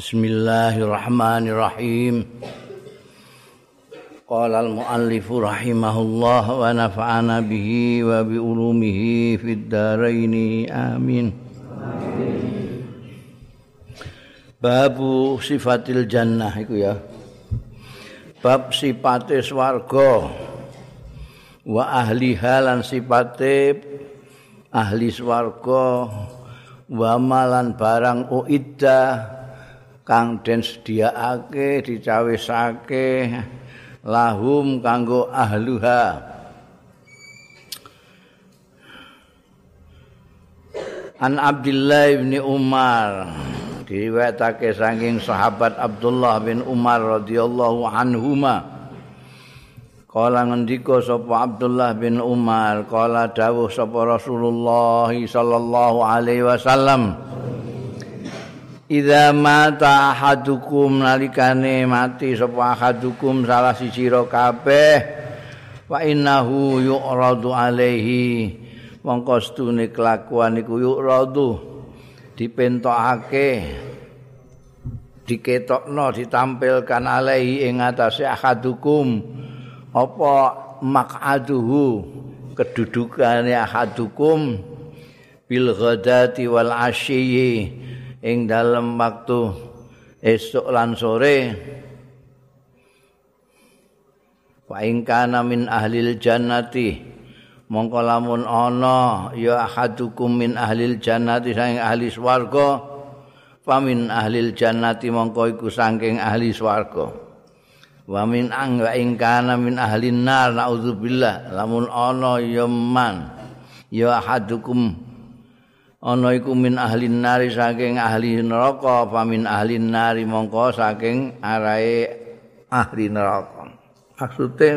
Bismillahirrahmanirrahim. Qala al-muallif rahimahullah wa nafa'ana bihi wa bi ulumihi fid dharain. Amin. Babu sifatil jannah iku ya. Bab sifate swarga wa ahli halan sifate ahli swarga wa malan barang uiddah kang den sediakake dicawisake lahum kanggo ahluha. An Abdullah bin Umar diriwayatake saking sahabat Abdullah bin Umar radhiyallahu anhuma. Kala ngendika sapa Abdullah bin Umar kala dawuh sapa Rasulullah sallallahu alaihi wasallam Idza mata ahadukum nalikane mati sapa ahadukum salah siji ro kabeh wa innahu yu'radu alaihi mongko stune kelakuan iku yu'radu dipentokake diketokno ditampilkan alaihi ing atase ahadukum apa maq'aduhu kedudukane ahadukum bil ghadati wal asyi ing dalem waktu esuk lan sore wa ing kana min ahlil jannati mongko lamun ana ya ahadukum min ahlil jannati saking ahli swarga fa min ahlil jannati mongko iku saking ahli swarga. Wa min ang wa ing kana min ahlin nar naudzubillah. Lamun ana ya man ya ahadukum ana iku min ahli nari saking ahli neraka apa min ahli nari mongko saking arae ahli neraka. Maksude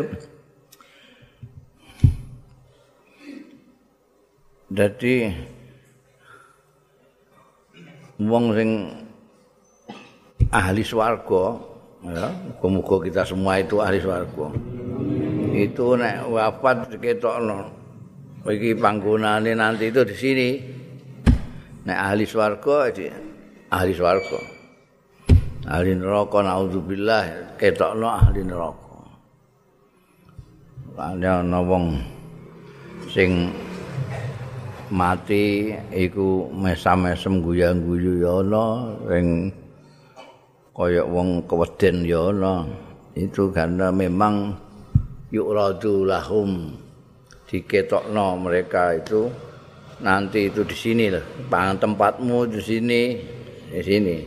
dadi wong sing ahli swarga ya muga kita semua itu ahli swarga. Itu nek wafat ketokno iki panggonane nanti itu di sini nek ahli swarga ahli swarga. Ahli neraka naudzubillah ketokno ahli neraka. Ana wong sing mati iku mesam-mesem guyang-guyu ya ana sing kaya wong keweden ya ana. Itu karena memang yu'radu lahum diketokno mereka itu nanti itu di sini loh pangan tempatmu di sini di sini.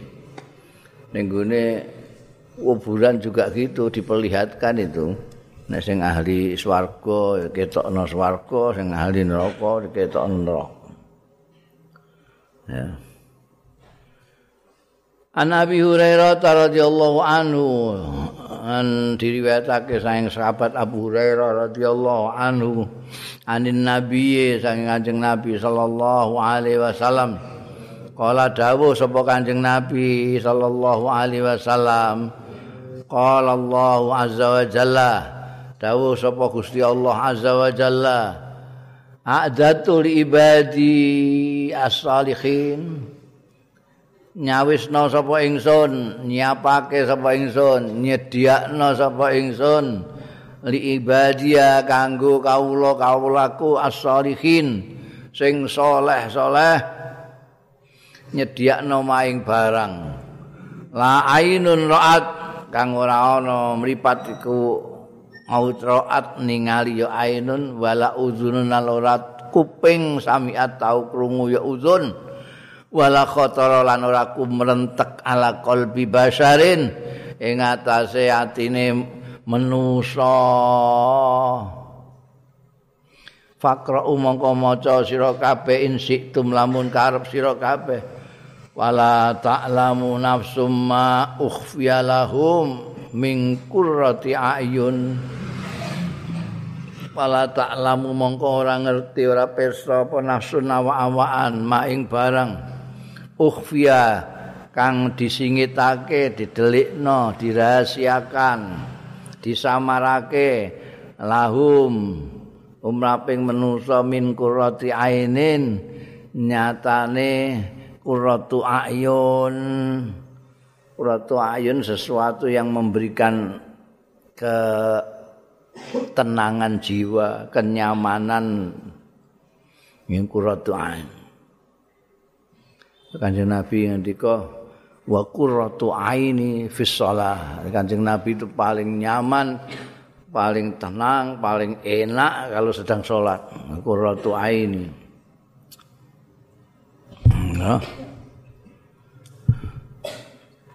Nenggune kuburan juga gitu diperlihatkan itu. Nek sing ahli swarga ketokno swarga sing ahli neraka ketokno neraka. Ya An Abi Hurairah radhiyallahu anhu an diriwayatake saking sahabat Abu Hurairah radhiyallahu anhu anin nabi saking kanjeng nabi sallallahu alaihi wasallam. Qala dawuh sapa kanjeng nabi sallallahu alaihi wasallam qala Allah azza wa jalla. Dawuh sapa Gusti Allah azza wa jalla a'datul ibadi as-salihin nyawisna sapa ingsun nyiapake sapa ingsun nyediakno sapa ingsun. Li ibadia kanggo kawula kawulaku as-solihin sing saleh-saleh nyediakno maing barang. La ainun raat kang ora ana mripat iku autraat ningali ya ainun wala uzunun alorat kuping samiat tau krungu ya uzun wala khatara lan ora kumrentek ala qalbi basarin. Ing atase atine manusa Fakra umangka maca sira kabeh insiktum lamun karep sira kabeh. Wala ta'lamu nafsum ma ukhfiya lahum min qurrati ayun. Wala ta'lamu mongko ora ngerti ora pirsa apa nafsu nawa-awaan maing barang ukhfiya kang disingitake didelikno dirahasiakan disamarake. Lahum umraping manusa min qurrati ainin nyatane qurratu ayun. Qurratu ayun sesuatu yang memberikan ketenangan jiwa, kenyamanan. Yang qurratu ayun. Kanjeng Nabi ngendika wa qurratu aini fi shalah. Kanjeng Nabi itu paling nyaman, paling tenang, paling enak kalau sedang sholat. Qurratu aini. Nah.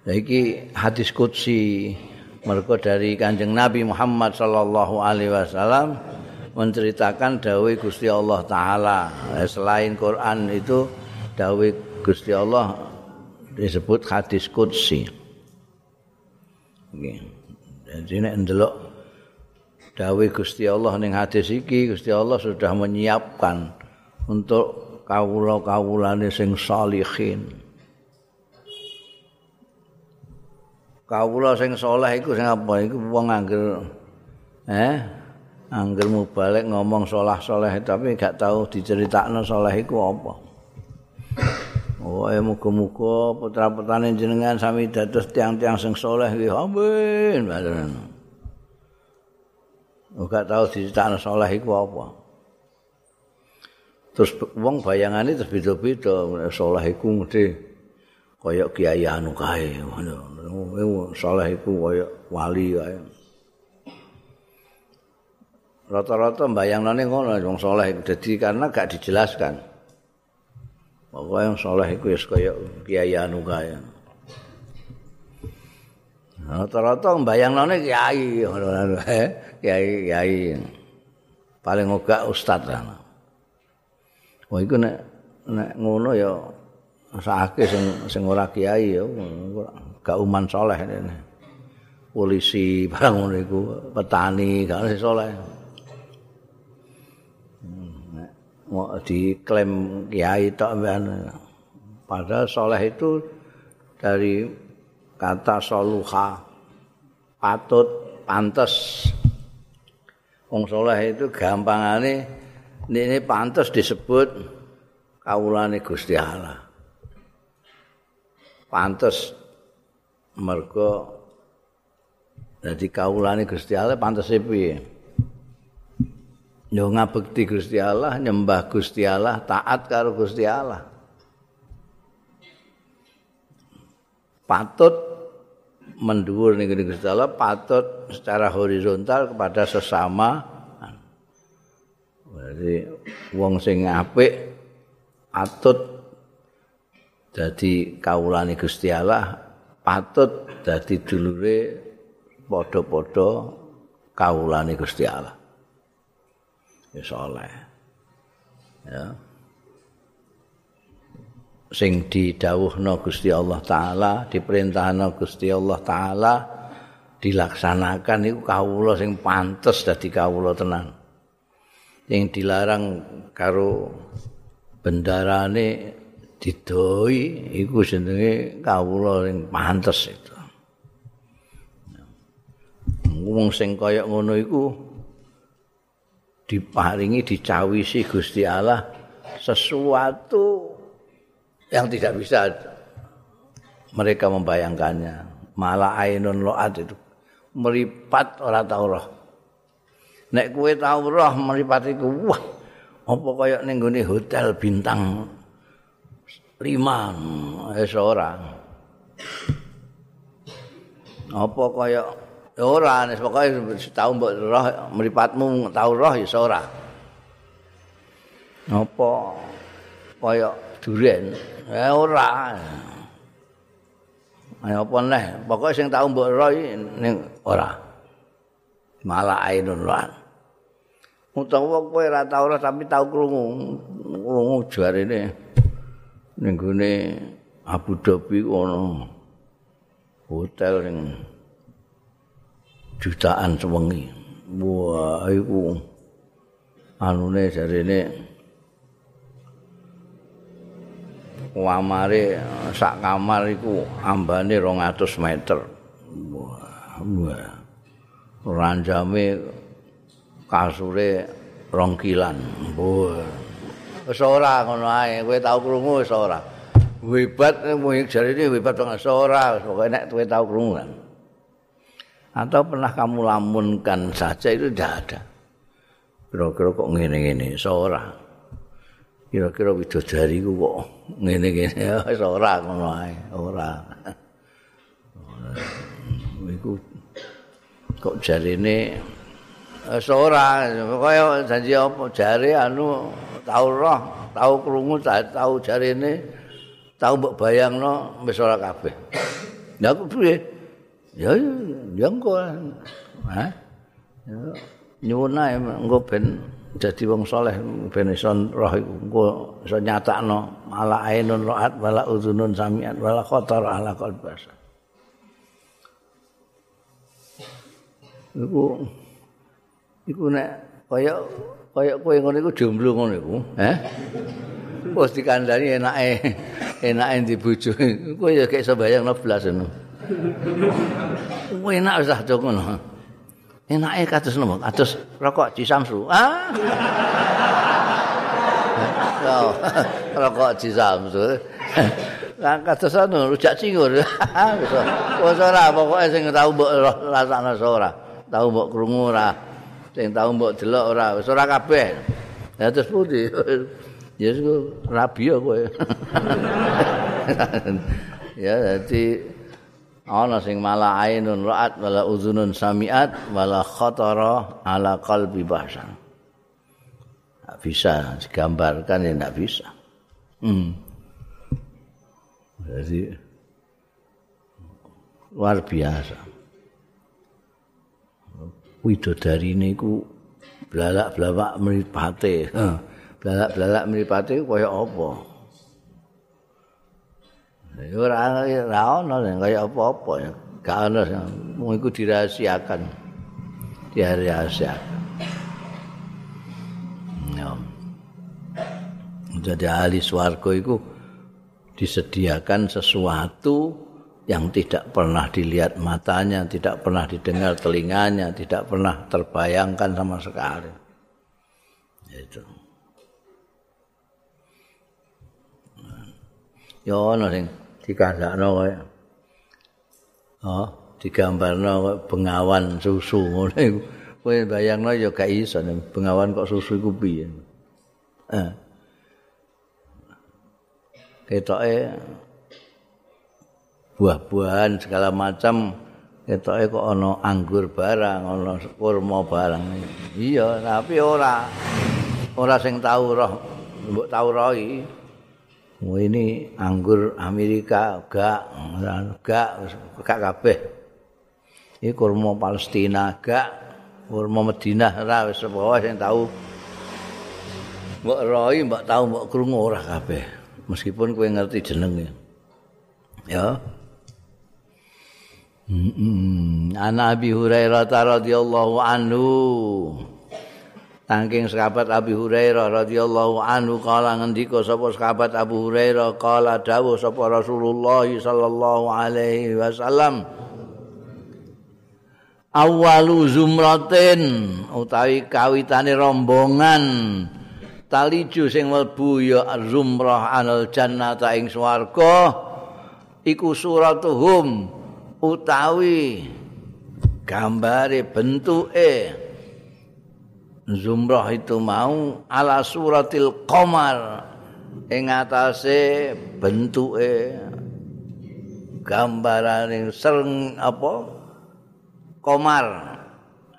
Iki hadis qudsi mereka dari Kanjeng Nabi Muhammad sallallahu alaihi wasallam menceritakan dawai Gusti Allah taala. Selain Quran itu dawai Gusti Allah disebut hadis qudsi. Nggih. Jadi nek ndelok dawai Gusti Allah ning hadis iki Gusti Allah sudah menyiapkan untuk kawula-kawulane sing salihin. kawula sing saleh iku sing apa iku wong angger eh angger mubalik ngomong saleh-saleh tapi gak tahu diceritakno saleh iku apa Oh, muga-muga putra-putrane jenengan sami dados tiang-tiang sing saleh nggih. Amin. Oh, gak tahu diceritakno saleh iku apa. Terus wong bayangane terus beda-beda saleh iku mesti kaya kiai anu kae ngono saleh iku kaya wali kae rata-rata mbayangne ngono wong saleh dadi karena gak dijelaskan bahwa yang saleh iku wis kaya kiai anu kae rata-rata mbayangne kiai ngono kiai kiai paling ogak ustaz lah Wah, itu nek, nek ngono ya sakake sing sing ora kiai ya gak uman saleh ini. Polisi barang ngono iku, petani gak saleh. Hmm, mau diklaim kiai tok Padahal saleh itu dari kata soluha patut pantes. Wong saleh itu gampangane ini pantes disebut kawulane Gusti Allah. Pantes mergo dadi kawulane Gusti Allah pantes piye yo ngabekti Gusti Allah nyembah Gusti Allah taat karo Gusti Allah patut menduwur ning Gusti Allah patut secara horizontal kepada sesama Jadi wong sing apik patut dadi kawulane Gusti Allah patut dadi dulure padha-padha kawulane Gusti Allah. Ya saleh. Ya. Sing didhawuhna Gusti Allah taala, diperintahna Gusti Allah taala dilaksanakan iku kawula sing pantes dadi kawula tenan. Sing dilarang karo bendarane didoi iku jenenge kawula sing pantes itu. Wong sing kaya ngono iku diparingi dicawisi Gusti Allah sesuatu yang tidak bisa mereka membayangkannya. Malah ainun loat itu meripat ora tau roh. Nek kue tau roh meripat iku wah apa kaya ning hotel bintang lima wis ora apa kaya ora nek pokoke setahun mbok roh mripatmu tau roh ya ora. Apa? Kaya duren. Ya ora. Ayo apa neh? Pokoke sing tau mbok roh ning ora. Malah ainun lan utawa kowe ora tau roh tapi tau krungu krungu jarene ning gone Abu Dhabi ono hotel ning jutaan sewengi. Wah, iku anune jarene kamare sak kamar iku ambane 200 meter. Wah, wah. Ranjame kasure rong kilan. Wah. wis ora ngono ae kowe tau krungu wis ora hebat mung jare ini hebat banget ora pokoke nek tuwe tau krungu atau pernah kamu lamunkan saja itu tidak ada kira-kira kok ngene-ngene ora kira-kira widodari ku kok ngene-ngene ora ngono ae ora iku kok jarine wis ora kaya janji apa jare anu tau roh tau krungu tau jarine tau mbok bayangno wis ora kabeh. Ya aku piye? Ya ya engko. Ha? Ya nyuwun ae engko ben dadi wong saleh ben iso roh iku engko iso nyatakno ala ainun raat wala uzunun samiat wala khatar ala qalbas. Iku iku nek kaya kaya kowe ngono iku jomblo ngono iku, ha? Wes dikandani enake enake ndi bojo. Kowe ya gek iso bayangno blas ngono. Enak wis ah ngono. Enake kados nopo? Kados rokok Cisamsu. Ah. Oh, rokok Cisamsu. Lah kados anu rujak cingur. Wes ora pokoke sing tau mbok rasakno ora. Tau mbok krungu ora. Sing tau mbok delok ora, wis ora kabeh. Ya terus putih. ya rabi kowe. ya dadi ana sing malah ainun ra'at wala uzunun samiat wala khatara ala qalbi bahsan. Tak bisa digambarkan ya tidak bisa. Hmm. Jadi luar biasa. Widodari ini ku belalak-belalak meripate. Blalak-blalak mripate kaya apa? Ora ora ono kaya apa-apa ya. Gak ono mung iku dirahasiakan. Dirahasiakan. Jadi ahli swarga itu disediakan sesuatu yang tidak pernah dilihat matanya, tidak pernah didengar telinganya, tidak pernah terbayangkan sama sekali. Itu. ya ana sing dikandakno kaya oh digambarno bengawan susu ngono iku. Kowe bayangno ya gak iso bengawan kok susu iku piye? Eh ketoke buah-buahan segala macam ketoke kok ana anggur barang ana kurma barang. Iya tapi ora. Ora sing tau roh mbok tau roh Oh ini anggur Amerika gak gak gak kabeh. Iki kurma Palestina gak kurma Madinah ora wis apa sing tau mbok roi mbok tau mbok krungu ora kabeh. Meskipun kowe ngerti jenenge. Ya. Mm -mm. Ana Abi Hurairah radhiyallahu anhu. Saking sahabat Abi Hurairah radhiyallahu anhu kala ngendika sapa sahabat Abu Hurairah kala dawuh sapa Rasulullah sallallahu alaihi wasallam Awalu zumratin utawi kawitane rombongan taliju sing mlebu ya zumrah anal jannata ing swarga iku suratuhum utawi gambare bentuke zumrah itu mau ala suratil qamar. Ing atase bentuke gambaran sering apa? Qamar.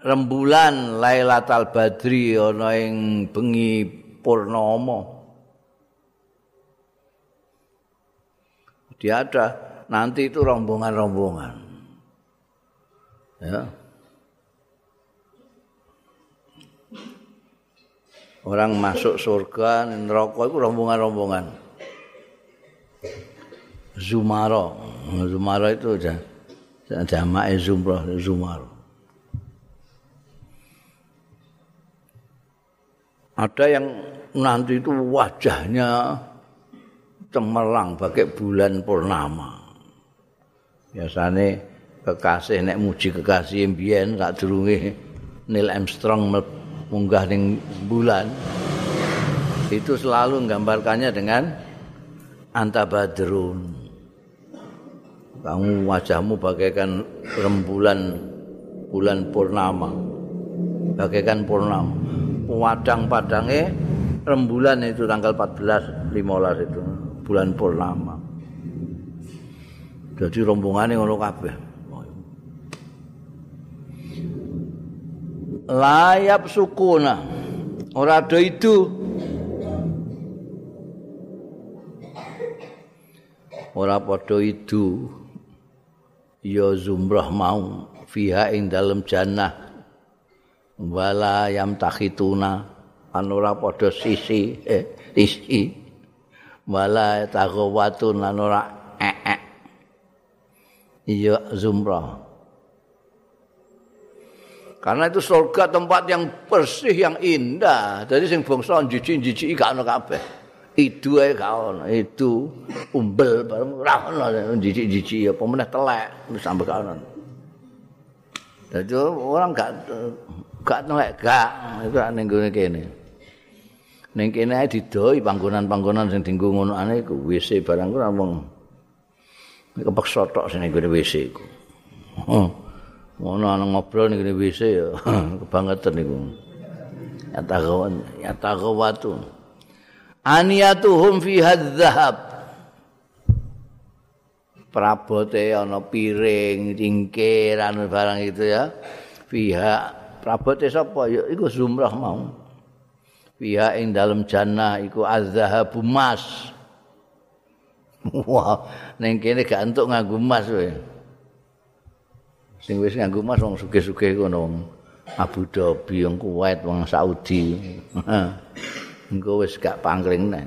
Rembulan lailatul badri ana ing bengi purnama. Dia ada nanti itu rombongan-rombongan. Ya orang masuk surga neraka itu rombongan-rombongan. Zumara. Zumara itu jamaah zumrah Zumara. Ada yang nanti itu wajahnya cemerlang pakai bulan purnama. Biasanya kekasih nek muji kekasih mbien sak durunge Neil Armstrong munggah ning bulan. Itu selalu menggambarkannya dengan anta badrun kamu wajahmu bagaikan rembulan bulan purnama. Bagaikan purnama. Padang padangnya rembulan itu tanggal 14 15 itu bulan purnama. Jadi rombongannya ngono kabeh layap sukuna. Ora ada itu ora padha itu ya zumrah mau. Fiha ing dalem jannah. Wala yam takhituna an ora padha sisi eh, sisi. Wala taghawatun an ora eh, iya zumrah karena itu surga tempat yang bersih yang indah. Jadi sing bangsa jijik-jijik gak ono kabeh. Itu ae gak ono. Itu umbel ora ono. Jijik-jijik apa meneh telek sampe gak ono. Dadi orang gak gak telek gak. Itu ning gone kene. Ning kene ae didoi panggonan-panggonan sing dienggo ngono ane iku WC barang ora wong kepeksa tok sing ning WC iku ngono ana ngobrol ning WC ya kebangetan niku. Ya tagawan ya tagawatu aniyatuhum fi hadzahab prabote ana piring cingkir anu barang itu ya. Fiha prabote sapa? Ya iku zumrah mau. Fiha ing dalam jannah iku azhabu mas. Wah ning kene gak entuk nganggo mas kowe sing wis nganggo mas wong sugih-sugih kono Abu Dhabi wong Kuwait wong Saudi. Engko wis gak pangling nek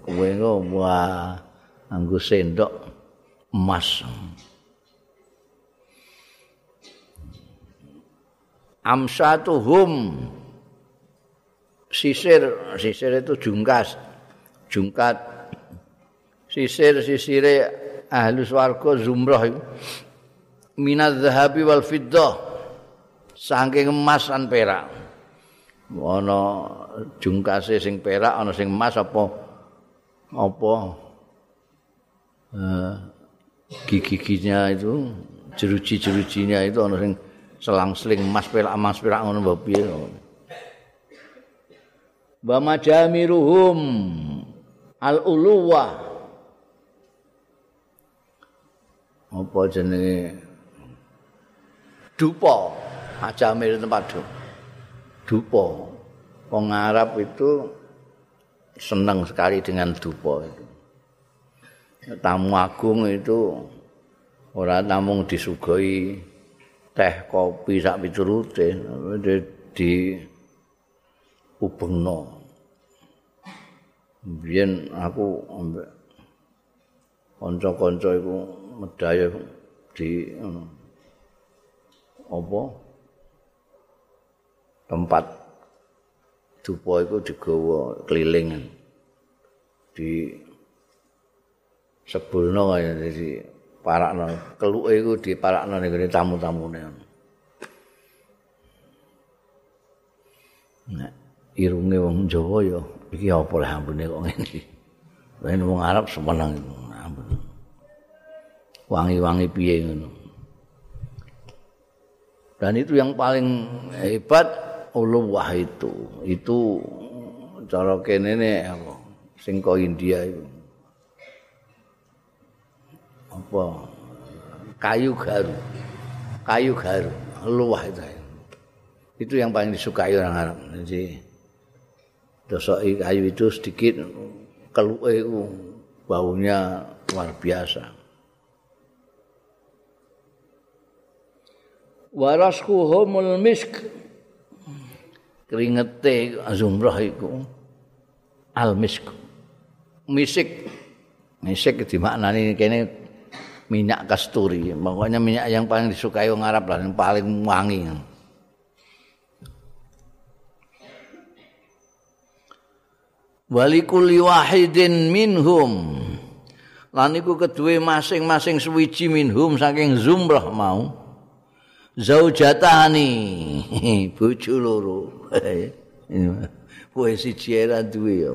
kowe engko wah anggo sendok emas. Amsatuhum. Sisir sisir itu jungkas. Jungkat. Sisir sisire ahli swarga zumrah minaz zahabi wal fiddah saking emas lan perak. Ana jungkase sing perak ana sing emas apa apa uh, gigi-giginya itu jeruji-jerujinya itu ana sing selang-seling emas perak emas perak ngono mbok piye. Wa majamiruhum al uluwa apa jenenge dupa majamir tempat dupa. Wong Arab itu senang sekali dengan dupa itu. Tamu agung itu ora namung disugoi teh kopi sak piturute di, di ubengno. Biyen aku ambek kanca-kanca iku medaya di apa tempat dupa itu digawa keliling di sebulno kaya di parakno keluke iku di parakno ning tamu-tamune Nek irunge wong Jawa ya iki apa lah ambune kok ngene iki. Lain wong Arab semenang. Ampun. Wangi-wangi piye ngono. Dan itu yang paling hebat uluwah itu itu cara kene ne apa sing India itu. Apa? Kayu garu. Kayu garu. Luwah itu itu yang paling disukai orang Arab. Jadi dosok kayu itu sedikit keluar itu baunya luar biasa waraskuhumul misk. Keringete zumrah iku. Al misk. Misik. Misik dimaknani kene minyak kasturi. Pokoknya minyak yang paling disukai orang Arab lah yang paling wangi. Walikuli wahidin minhum. Lan iku kedue masing-masing suwiji minhum saking zumrah mau zaujatani bojo loro. Kowe siji era duwe ya.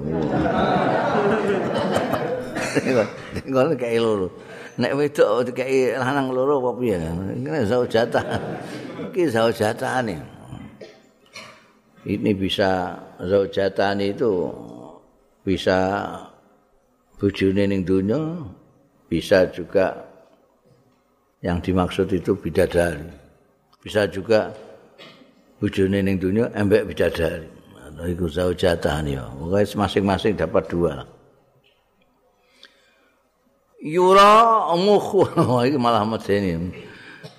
Ngono kae loro. Nek wedok dikai lanang loro apa piye? Ngene zaujata iki zaujatane. Ini bisa zaujatan itu bisa bojone ning donya bisa juga yang dimaksud itu bidadari bisa juga bojone ning donya embek bidadari nah, iku zaujatan ya. Masing-masing dapat dua yura mukhu iki malah medeni.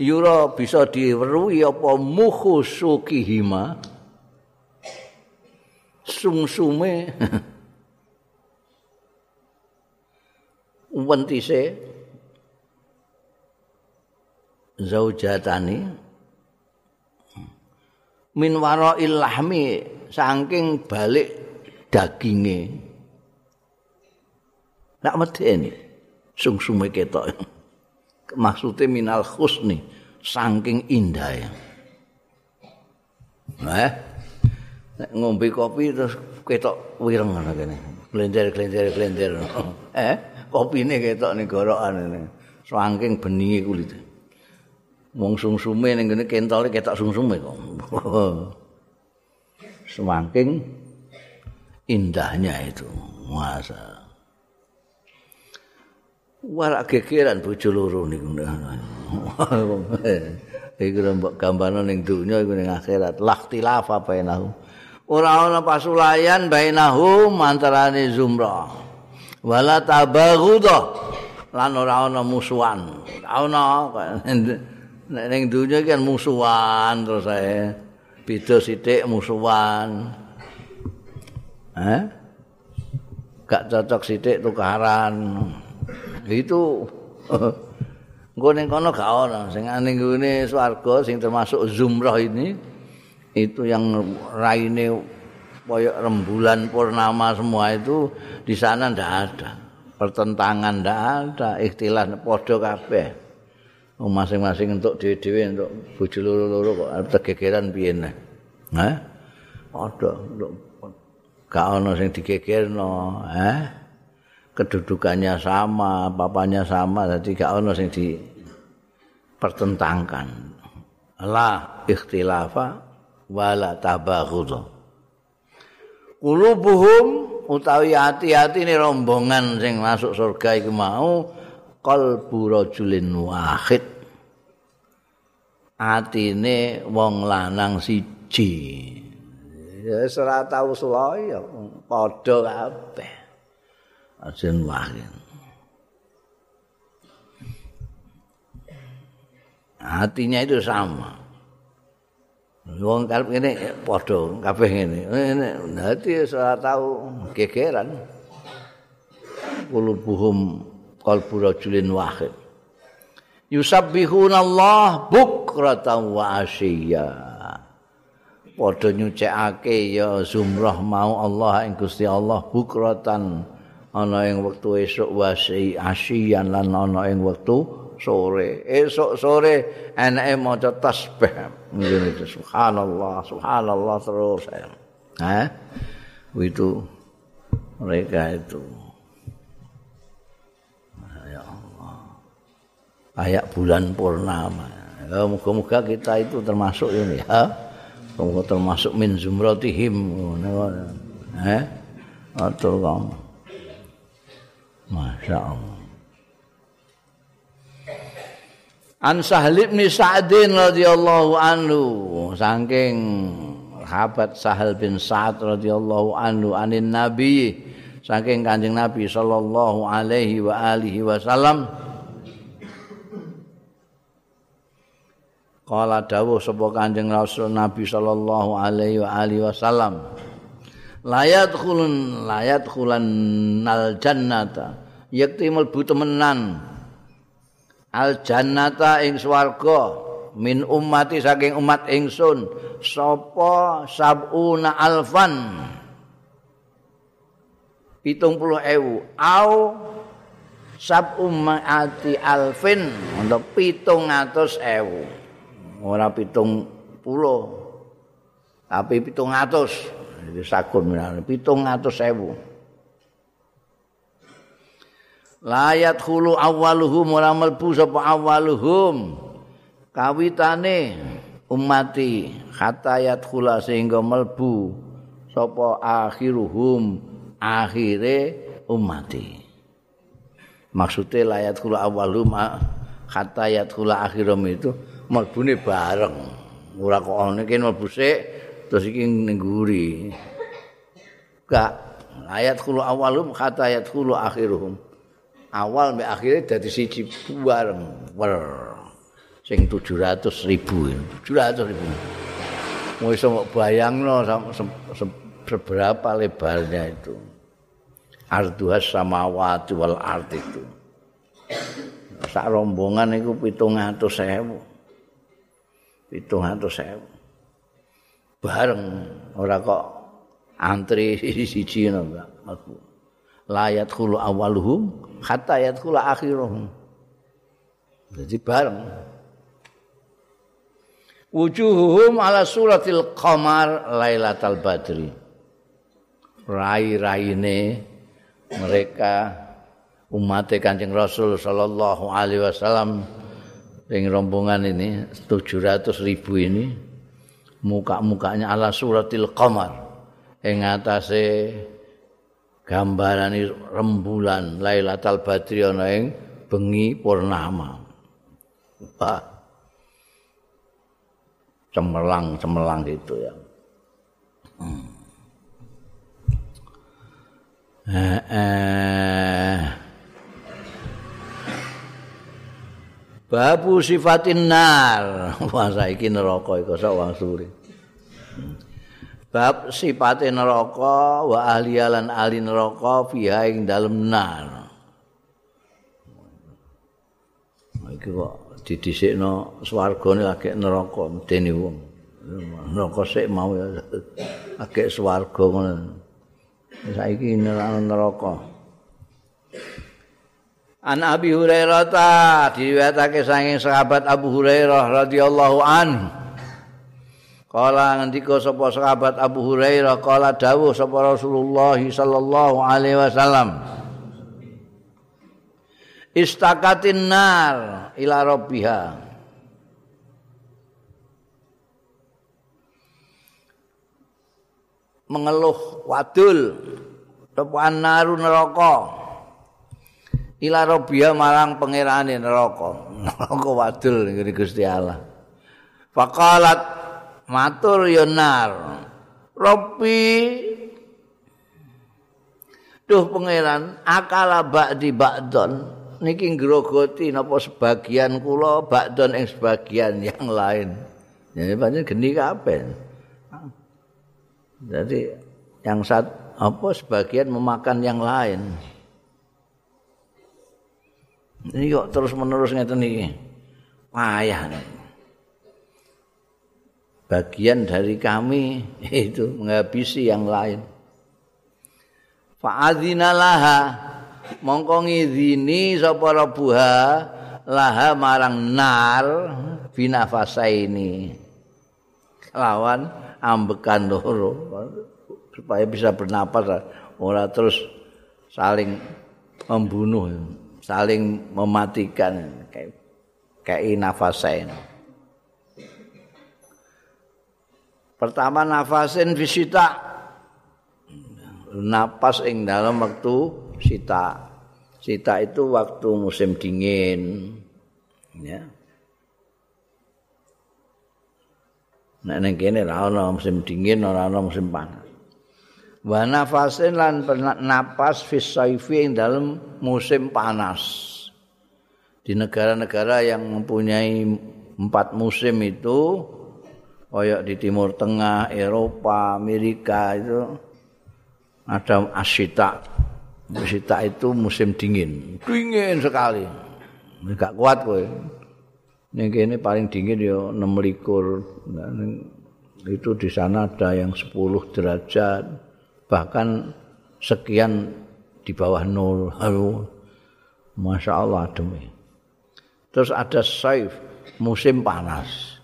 Yura bisa diweruhi apa mukhu sukihima? Sungsume wentise. Zaujatani min wara ilahmi saking balik daginge nak medeni sungsume ketok. Maksudnya minal khusni, saking indah ya. Nah, ngombe kopi terus ketok wireng ngono kene. Glender glender glender. Eh, kopine ketok ning gorokan ini. Saking beninge kulit. Wong sungsume ning kene kentole ketok sungsume kok. Semakin indahnya itu. Masa Warak gegeran bojo loro niku. Iku mbok gambarno ning donya iku ning akhirat. Lakhtilaf apa enahu. Ora ana pasulayan bainahum antarané zumrah. Wala tabaghudha. Lan ora ana musuhan. Ora ana ning donya kan musuhan terus ae. Beda sithik musuhan. Eh? Gak cocok sithik tukaran. itu engko ning kono gak ana sing ning ngene swarga sing termasuk zumrah ini itu yang raine koyo rembulan purnama semua itu di sana ndak ada pertentangan ndak ada ikhtilaf padha kabeh masing-masing untuk dhewe-dhewe untuk bojo loro-loro kok tegegeran piye nah ha padha gak ana sing digegerno ha kedudukannya sama, papanya sama, jadi gak ono sing di pertentangkan. La ikhtilafa wala tabaghudha. Qulubuhum utawi hati-hati ini rombongan sing masuk surga iku mau qalbu rajulin wahid. Atine wong lanang siji. Ya ora tau sulaya padha kabeh. ajen wahid. Hatinya itu sama. Wong kalep ngene padha kabeh ngene. Ngene hati ora tau gegeran. Qulubuhum qalbu rajulin wahid. Yusabbihuna Allah bukratan wa asyiya. Padha nyucikake ya zumrah mau Allah ing Gusti Allah bukratan. Ana ing wektu esuk wasi asyian lan ana ing wektu sore. Esuk sore enake maca tasbih. Ngene subhanallah subhanallah terus. Ha itu mereka itu kayak bulan purnama. Ya moga-moga kita itu termasuk ini ya moga termasuk min zumratihim ha atur kamu Masya Allah. An Sahal bin Sa'din radhiyallahu anhu saking sahabat Sahal bin Sa'ad radhiyallahu anhu anin Nabi saking Kanjeng Nabi sallallahu alaihi wa alihi wasallam Kala dawuh sapa Kanjeng Rasul Nabi sallallahu alaihi wa alihi wasallam layat khulun layat khulan al jannata. Yakti mlebu temenan. Al jannata ing swarga min ummati saking umat ingsun sapa sabuna alfan? Pitung puluh ewu. Au sab ummati alfin untuk pitung atus ewu ora pitung puluh. Tapi pitung atus. Jadi sakun pitung atus sewu. layat khulu awaluhum ora mlebu sapa awaluhum kawitane umati khatayat khula sehingga mlebu sapa akhiruhum akhire umati maksudnya layat khulu awaluhum khatayat khula akhirum itu mlebune bareng. Ora kok ana kene mlebu sik terus iki ning guri gak. Ayat khulu awalum kata ayat khulu akhiruhum. Awal mbek akhire dadi siji bareng. Wer. Sing 700 ribu. 700 ribu. Mau iso bayangno seberapa lebarnya itu. Arduhas samawati wal art itu. Sak rombongan itu pitung atus sewu pitung atus sewu bareng. Ora kok antri siji ngono layat khulu awaluhum hatta yadkhulu akhiruhum. Jadi bareng. Wujuhuhum ala suratil qamar lailatal badri. Rai-raine mereka umat Kanjeng Rasul sallallahu alaihi wasallam yang rombongan ini 700 ribu ini muka-mukanya ala suratil qamar ing atase gambaran rembulan Lailatul Badri ana ing bengi purnama. Wah. Cemerlang-cemerlang gitu ya. Hmm. Eh, eh. Babu sifatin nar. Wah saiki neraka iku sak wong suri. Bab sifate neraka wa ahli lan ahli neraka fiha ing dalem nar. Iki kok didhisikno swargane lagi neraka medeni wong. Neraka sik mau lagi swarga ngono. Saiki neraka. An Abi Hurairah ta diriwayatake saking sahabat Abu Hurairah radhiyallahu an. Kala ngendika sapa sahabat Abu Hurairah kala dawuh sapa Rasulullah sallallahu alaihi wasallam. Istakatin nar ila rabbiha. Mengeluh wadul tepuan naru neraka. Ila robia marang pangerane neraka. Neraka wadul ngene Gusti Allah. Faqalat matur ya nar. Robbi duh pangeran akala ba'di ba'don. Niki ngrogoti napa sebagian kula ba'don ing sebagian yang lain. Jadi banyak geni kabeh. Jadi yang sat apa sebagian memakan yang lain Ini kok terus menerus ngeten iki. Payah. Bagian dari kami itu menghabisi yang lain. Fa'adzina laha mongko ngizini sapa rabbuha laha marang nar binafasa ini. Lawan ambekan loro supaya bisa bernapas ora terus saling membunuh. Saling mematikan kayak kayak nafasain. Pertama nafasin visita napas ing dalam waktu sita. Sita itu waktu musim dingin. Ya. Nek ning kene ora ana musim dingin, ora ana musim panas. Wa nafasin lan napas fis saifi ing dalam musim panas. Di negara-negara yang mempunyai empat musim itu kayak di timur tengah Eropa Amerika itu ada asyita asyita itu musim dingin. Dingin sekali. Enggak kuat kowe. Ning kene paling dingin ya 6 likur. Itu di sana ada yang 10 derajat bahkan sekian di bawah nol. Halo. Masya Allah demi. Terus ada saif musim panas.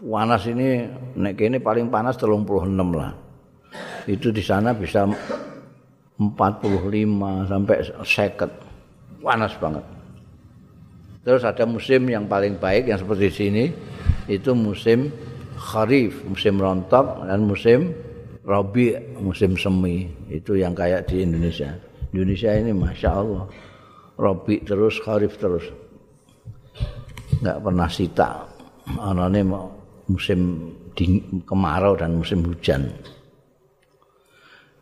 Panas ini nek ini paling panas 36 lah. Itu di sana bisa 45 sampai seket panas banget. Terus ada musim yang paling baik yang seperti sini itu musim kharif, musim rontok dan musim rabi, musim semi. Itu yang kayak di Indonesia. Indonesia ini masya Allah rabi terus kharif terus. Enggak pernah sita. Anane musim kemarau dan musim hujan.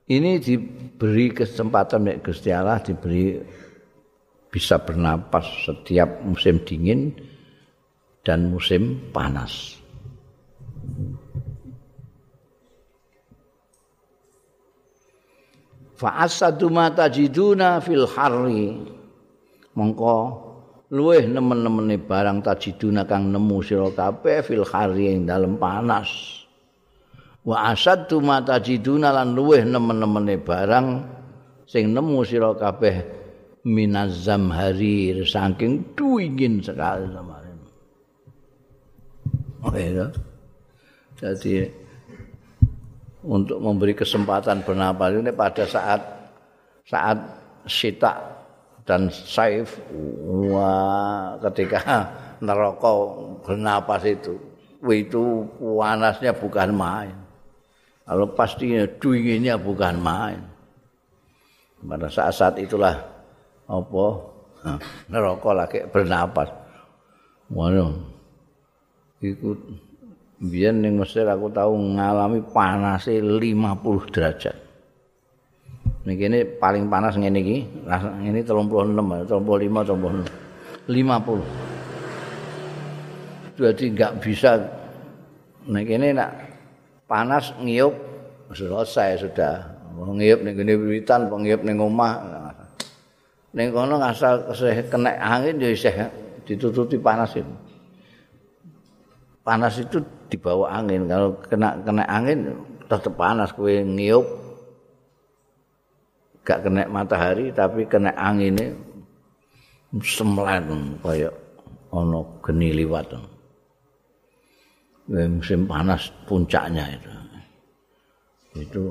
Ini diberi kesempatan oleh Gusti Allah diberi bisa bernapas setiap musim dingin dan musim panas. Fa'asadu ma tajiduna fil harri. Mongko luweh nemen-nemene barang tajiduna kang nemu sira kabeh fil harri ing dalem panas. Wa asadu tajiduna lan luweh nemen-nemene barang sing nemu sira kabeh minazam harir saking duingin sekali sama Oh ya. Jadi untuk memberi kesempatan bernapas. Ini pada saat saat sita dan saif wah ketika neraka bernapas itu itu panasnya bukan main. Kalau pastinya duinginnya bukan main. Pada saat-saat itulah apa? Neraka lagi bernapas. Waduh iku biyen ning Mesir aku tahu ngalami panase 50 derajat. Niki ini paling panas ngene iki. Ini 36 35 36 50 jadi enggak bisa. Niki ini nak panas ngiyup selesai sudah. Ngiyup ning ngene wiwitan ngiyup ning omah. Ning kono asal kena angin ya isih ditututi panas itu. Panas itu dibawa angin. Kalau kena kena angin tetap panas kowe ngiup. Gak kena matahari tapi kena angin ini semlan kaya ana geni liwat. musim panas puncaknya itu. Itu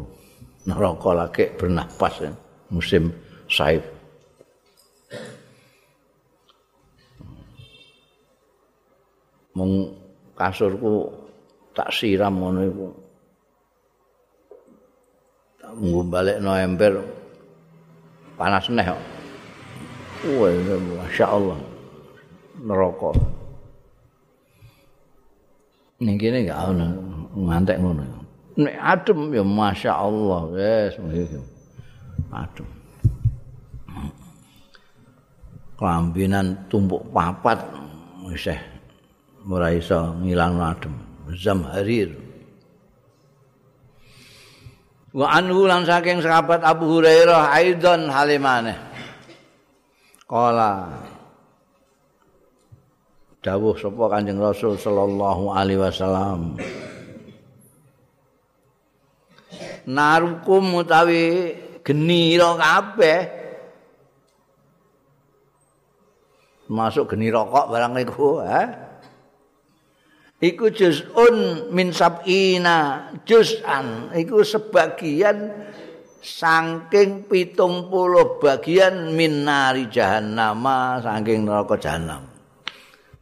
neraka lagi bernapas ya. musim saif. mung kasurku tak siram ngono iku tak mung balekno ember panas neh kok wah masyaallah neraka ning kene gak ono ngantek ngono nek adem ya masyaallah wes adem kelambinan tumpuk papat wis ora iso ngilangno adem. Zamharir. Wa anhu lan saking sahabat Abu Hurairah aidon halimane qala dawuh sapa Kanjeng Rasul sallallahu alaihi wasallam narukum utawi geni kabeh. Masuk geni rokok barang iku eh iku juz'un min sab'ina juz'an. Iku sebagian saking pitung puluh bagian min nari jahannama saking neraka jahanam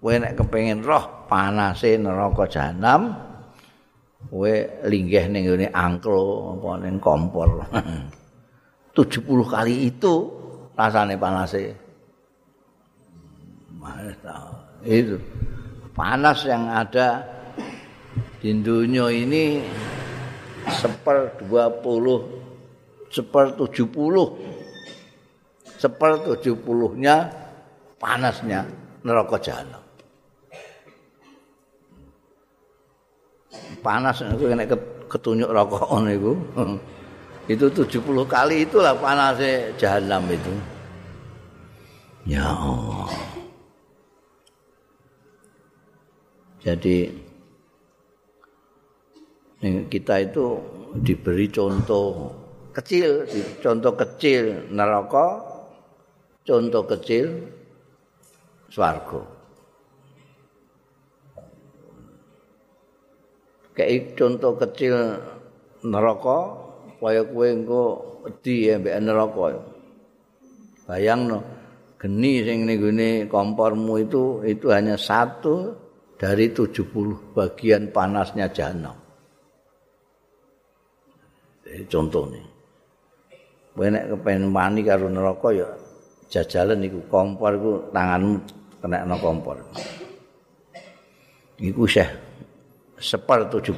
kowe nek kepengin roh panase neraka jahanam kowe linggih ning ngene angklo apa ning kompor. 70 kali itu rasane panase. Itu panas yang ada di dunia ini seper dua puluh seper tujuh puluh. Seper tujuh puluhnya panasnya neraka jahanam. Panas itu kena ketunjuk rokok itu. Itu tujuh puluh kali itulah panasnya jahanam itu. Ya Allah Jadi kita itu diberi contoh kecil, contoh kecil neraka, contoh kecil swarga. Kayak contoh kecil neraka, kaya kowe engko wedi ambek neraka. Bayangno, geni sing ning kompormu itu itu hanya satu dari 70 bagian panasnya jahanam. Jadi contoh nih. Nek kepen wani karo neraka ya jajalan iku kompor iku tanganmu kena no kompor. Iku syah separ 70.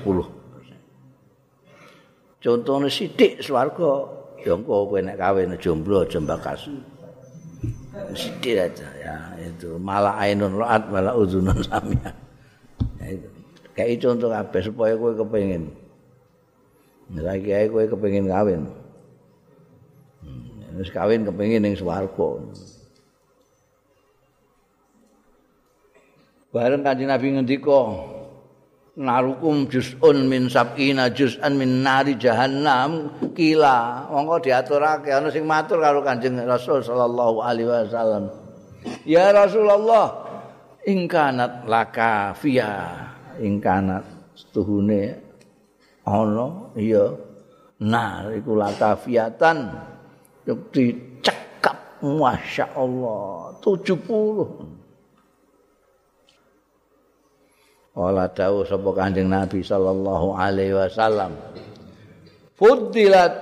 Contohnya sidik swarga ya engko kowe nek kawin jomblo aja mbakas. Sidik aja ya itu malah ainun raat malah uzunun samia. Ya itu. Kayak contoh kabeh supaya kowe kepengin. Lagi ae kowe kepengin kawin. wis kawin kepengin ning swarga. Bareng Kanjeng Nabi ngendika, narukum juz'un min sab'ina juz'an min nari jahannam kila mongko diaturake ana sing matur karo Kanjeng Rasul sallallahu alaihi wasallam ya Rasulullah ingkanat laka fiya ingkanat setuhune ana iya nah iku laka fiatan dicekap Masya Allah 70 Wala dawuh sapa Kanjeng Nabi sallallahu alaihi wasallam. Fudilat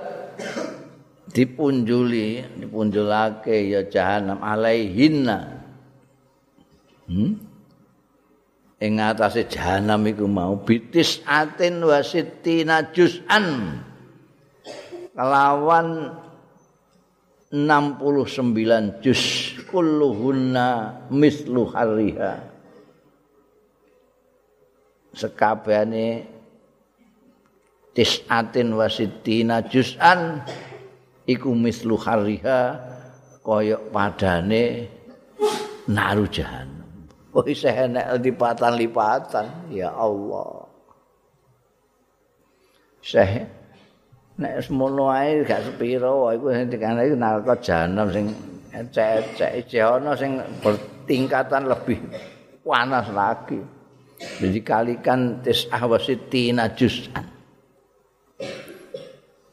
dipunjuli, dipunjulake ya jahanam alaihinna. Hmm? Ing atase jahanam iku mau bitis atin wasittina juz'an. Kelawan 69 juz kulluhunna mislu hariha sekabehane tisatin wasitina juz'an iku mislu hariha kaya padane naru jahanam isih enek lipatan-lipatan ya Allah Syekh nek semono ae gak sepiro iku dikane iku neraka jahanam sing ecek-ecek ana sing bertingkatan lebih panas lagi. Jadi kalikan tis'ah wasitina juz'an.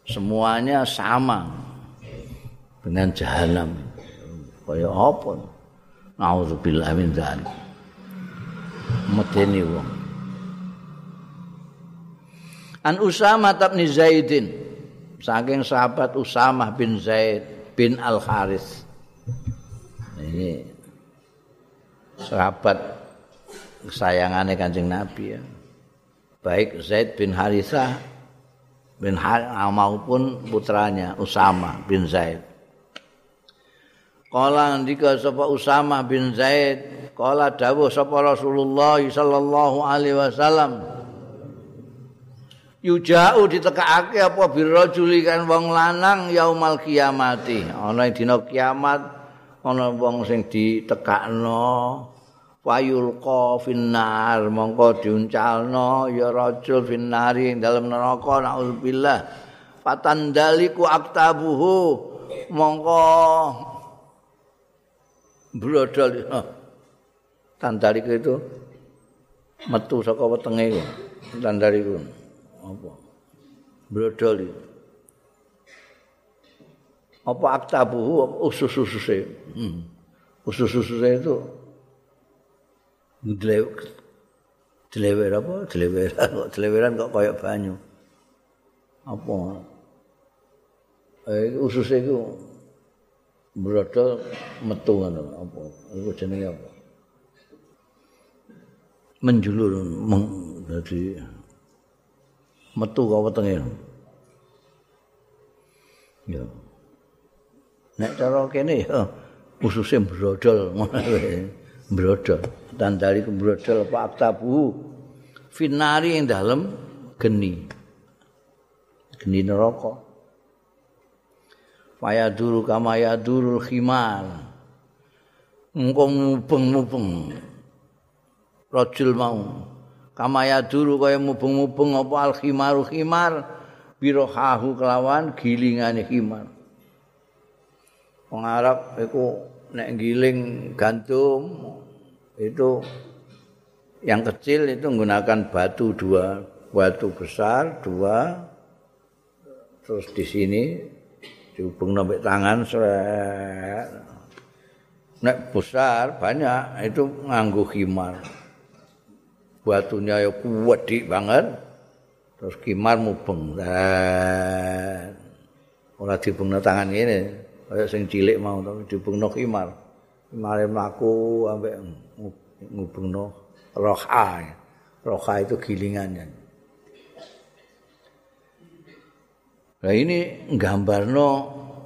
Semuanya sama dengan jahanam. Kaya apa? Nauzubillah min dzalik. Medeni wong. An Usama bin Zaidin saking sahabat Usamah bin Zaid bin Al Haris. Ini sahabat kesayangannya Kanjeng Nabi ya. Baik Zaid bin Harithah bin Har maupun putranya Usama bin Zaid. Kala ndika sapa Usama bin Zaid, kala dawuh sapa Rasulullah sallallahu alaihi wasallam, yujau ditekakake apa birrajuli kan wong lanang yaumal kiamati. Ana dina kiamat ana wong sing ditekakno wayulqa finnar mongko diuncalno ya rajul finnari ing dalem neraka naudzubillah. Fatandaliku aktabuhu mongko brodol tandaliku itu metu saka wetenge tandaliku apa? Brodol itu. Apa aktabu? Usus-ususe. Hmm. usus-ususe itu dlew dlewer apa? Dleweran kok dleweran kok kayak banyu. Apa? Eh ususe itu brodol metu ngono. Apa? Iku jenenge apa menjulur meng, jadi metu kok wetenge. Ya. Nek cara kene ya ususe brodol ngono wae. Brodol. Tandali ku brodol apa aktabu. Finari ing dalem geni. Geni neraka. Faya duru kama ya durul khimar. Engko mubeng-mubeng. Rajul mau. Kamaya dulu kaya mubeng-mubeng apa al khimaru khimar. Birohahu kelawan gilingane khimar. Wong Arab iku nek giling gantung itu yang kecil itu menggunakan batu dua batu besar dua. Terus di sini dihubung sampai tangan seret nek besar banyak itu nganggo khimar. Batunya ya kuat banget. Terus khimar mubeng. Ora dibungno tangan ini kaya sing cilik mau tapi dibungno khimar. Khimare mlaku ambek ngubungno roha. Roha itu gilingannya. Nah ini gambarno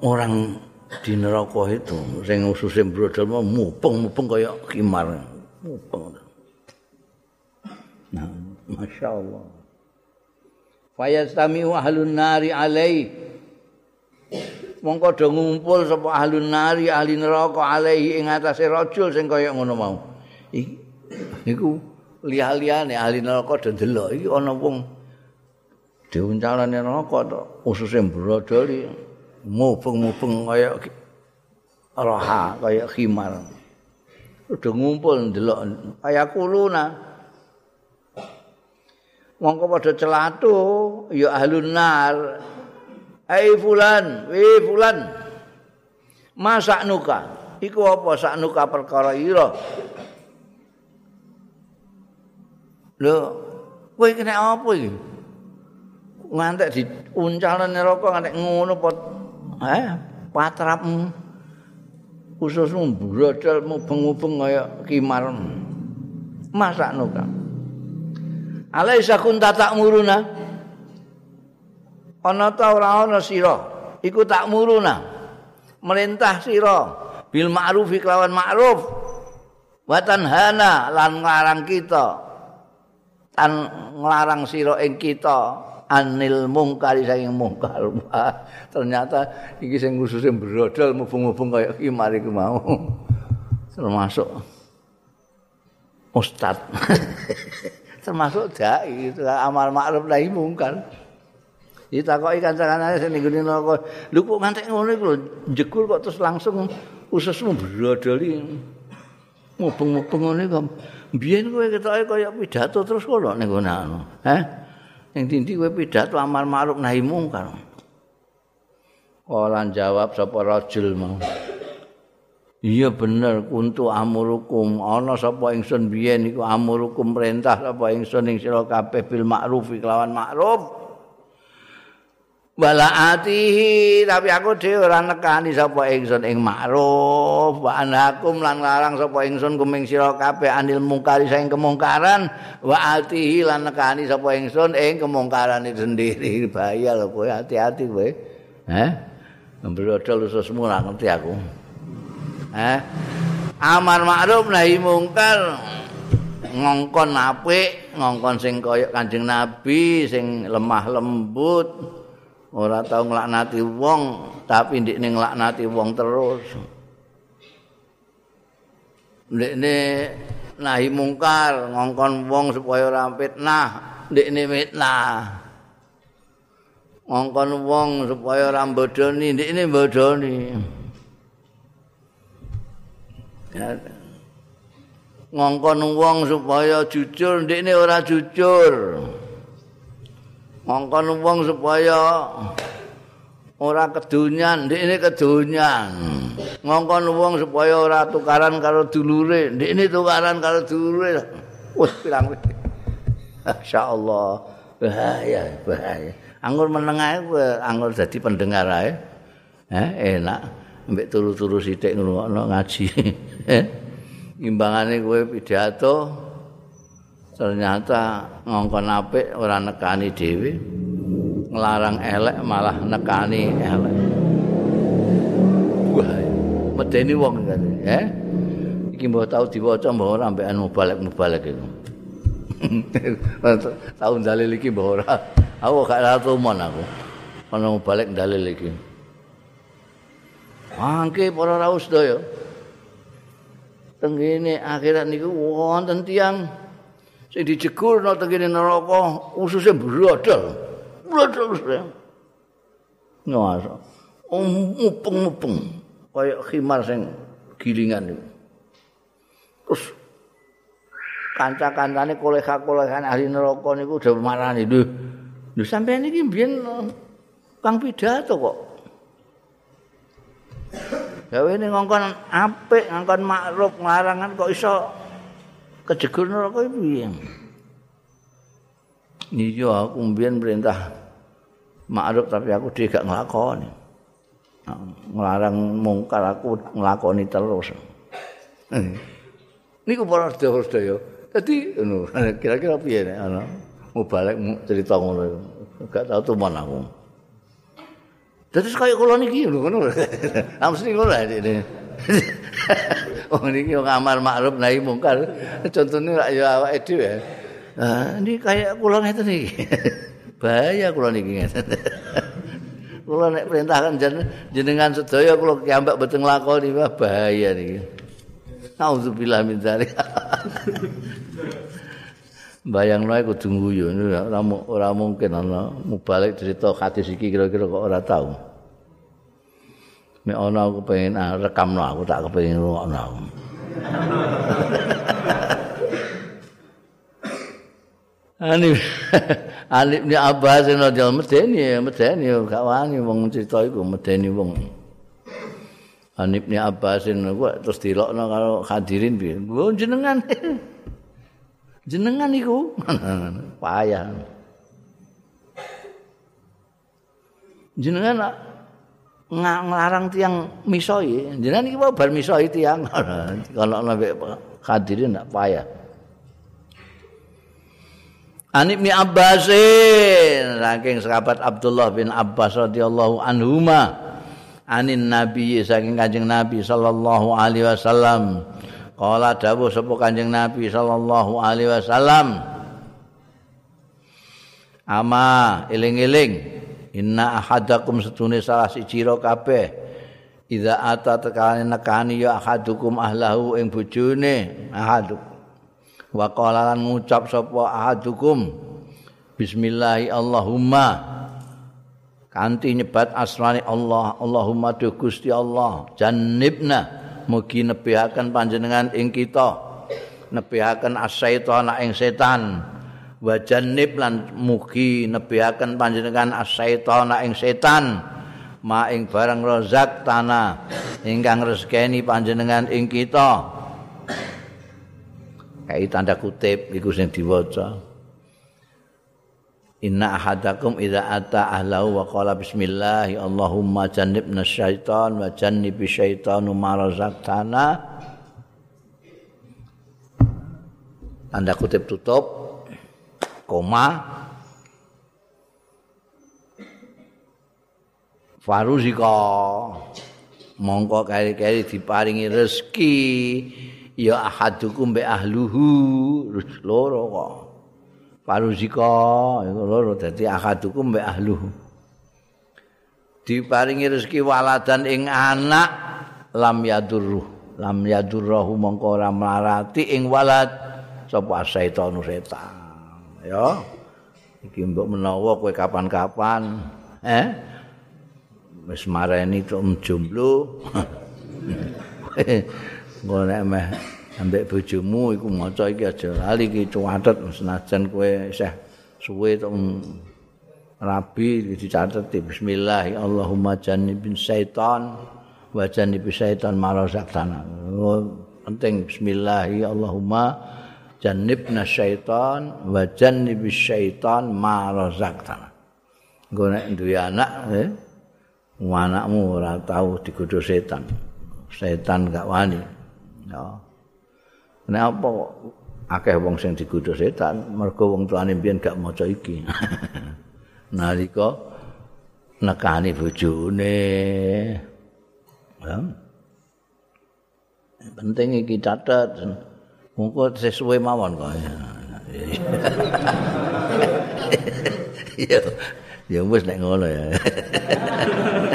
orang di neraka itu sing ususe brodol mau mupeng-mupeng kaya kimar mupeng nah masyaallah fayastami ahlun nari alai mongko do ngumpul sapa ahlun nari ahli neraka alai ing atase rajul sing kaya ngono mau iki niku liya-liyane ahli neraka do delok iki ana wong diuncalane neraka to ususe brodol iki mubeng-mubeng kaya roha kaya khimar. Udah ngumpul ndelok kaya kuluna. Mongko padha celatu ya ahlun nar. Hai fulan, wi fulan. Masak nuka. Iku apa saknuka perkara ira? Lho, kowe kena apa iki? Ngantek diuncalane neraka ngantek ngono eh patrap khususmu brodol mubeng-mubeng kaya kimar masakno ka alaisa kunta tak muruna. Ana ta ora ana sira? Iku tak muruna. Merintah sira. Bil ma'ruf kelawan ma'ruf. Wa tanhana lan nglarang kita. Tan nglarang sira ing kita. Anil mungkar saking mungkar. Ternyata iki sing khusus brodol mubung-mubung kaya kimar iku mau. Termasuk ustad. Termasuk dai amal makruf nahi mungkar. Ditakoki kanca-kancane sing ning ngene kok lho kok ngantek ngono iku lho jekul kok terus langsung ususmu brodol iki. Mubung-mubung ngene kok biyen kowe ketoke kaya pidato terus kok ning ngono. Heh? Yang dindi kowe pidato amal ma'ruf nahi mungkar. Olan jawab sapa rajul mau. Iya bener kuntu amurukum. Ana sapa ingsun biyen iku amurukum perintah sapa ingsun ing sira kabeh bil ma'ruf kelawan ma'ruf. atihi tapi aku dhewe ora nekani sapa ingsun ing makruf wa anakum lan larang sapa ingsun kuming sira kabeh anil mungkari saing kemungkaran. Wa atihi lan nekani sapa ingsun ing kemungkaran itu sendiri. Bahaya lho kowe hati-hati kowe. Eh mbrodol ususmu ora ngerti aku eh amar makruf nahi mungkar. Ngongkon apik ngongkon sing kaya Kanjeng Nabi sing lemah lembut. Ora tau nglaknati wong tapi ndekne nglaknati wong terus. Ndekne nahi mungkar ngongkon wong supaya ora fitnah ndekne fitnah. Ngongkon wong supaya ora bodoni ndekne bodoni ngongkon wong supaya jujur ndekne ora jujur. Ngongkon wong supaya ora kedunyan ndekne kedunyan ngongkon wong supaya ora tukaran karo dulure ndekne tukaran karo dulure. Wis pirang masyaallah. Bahaya bahaya. Anggur meneng ae anggur dadi pendengar ae. Eh enak mbek turu-turu sithik ngono ngaji. Imbangane kowe pidato ternyata ngongkon apik ora nekani dhewe nglarang elek malah nekani elek. Wah medeni wong kan eh iki mbok tau diwaca mbok ora ambekan mubalek-mubalek itu tahun dalil iki mbok ora. Aku gak ratu mon aku. Ana mubalek dalil iki mangke para raus sedaya tenggene akhirat niku wonten tiyang sing dijegur nang tengene neraka ususe brodol. Brodol ususe. Ngasa. Mupeng-mupeng kaya khimar sing gilingan niku. Terus kanca-kancane kolega-kolegan ahli neraka niku udah marani lho. Sampean iki mbiyen Kang pidato kok. Gawe ning ngongkon apik ngongkon makruf nglarangan kok iso kejegur neraka piye? Iya aku mbiyen perintah makruf tapi aku dhewe gak nglakoni. Nglarang mungkar aku nglakoni terus. Niku para sedaya dadi kira-kira piye nek ana mau balik cerita ngono. Gak tau tuman aku Dadi kaya kula niki lho ngono. Ah mesti ngono iki. Oh niki wong amar makruf nahi mungkar. Contone ya awake dhewe. Ah ini kaya kula ngeten iki. Bahaya kula niki ngeten. Kula nek perintahkan jenengan sedaya kula kiambak boten nglakoni bahaya niki. Nauzubillah min dzalik. Bayang nae kudu guyu ora ora mungkin ana mubalik cerita hadis iki kira-kira kok ora tau. Nek ana aku pengen ah, rekamno aku tak kepengin ngono. Ani Alif ni Abbas nek dal medeni medeni gak wani wong cerita iku medeni wong. Anib ni Abbasin terus dilokno karo hadirin piye? Gua jenengan. jenengan iku payah. Jenengan nglarang tiang misoi. Jenengan iki bar misoi tiang. Kalau nabi hadirin nak payah. Anik bin Abbasin saking sahabat Abdullah bin Abbas radhiyallahu anhuma. Anin nabi saking kanjeng nabi sallallahu alaihi wasallam Kala dawuh sapa Kanjeng Nabi sallallahu alaihi wasallam Ama eling-eling inna ahadakum setune salah siji ro kabeh. Idza ata tekane nekani ya ahadukum ahlahu ing bojone ahaduk wa qala lan ngucap sapa ahadukum bismillahi allahumma. Kanthi nyebat asmane Allah Allahumma du Gusti Allah jannibna mugi nebihaken panjenengan ing kita. Nebihaken asyaitan ing setan. Wa jannib lan mugi nebihaken panjenengan asyaitan ing setan. Ma ing barang rozak tanah ingkang rezekeni panjenengan ing kita. Kayak tanda kutip iku sing diwaca Inna ahadakum idza ata ahlahu wa qala bismillah Allahumma jannibna syaitan wa jannibi syaitanu ma razaqtana. Tanda kutip tutup. Koma. Faruzika. Mongko kari-kari diparingi rezeki. Ya ahadukum bi ahluhu. Loro kok paruzika iku loro dadi akadukum mbek ahluhu diparingi rezeki waladan ing anak lam yadurruh lam yadurruhu mongko ora mlarati ing walad sapa setan setan. Ya iki mbok menawa kowe kapan-kapan eh? Wis mareni tok jomblo ngono meh ambek bojomu iku maca iki aja lali iki cuwatet senajan kowe isih suwe tok rabi dicatet bismillah Allahumma jannibin syaitan wa jannibis syaitan marazaktana oh, penting bismillah Allahumma jannibna syaitan wa jannibis syaitan marazaktana nggo nek duwe anak eh anakmu ora tau digodho setan. Setan gak wani. Ya Nek apa akeh wong sing digodho setan, mergo wong tuane mbiyen gak maca iki. Nalika nekani bojone. Ya. Penting iki catet. Mongko sesuai mawon kok. Ya. Ya wis nek ngono ya.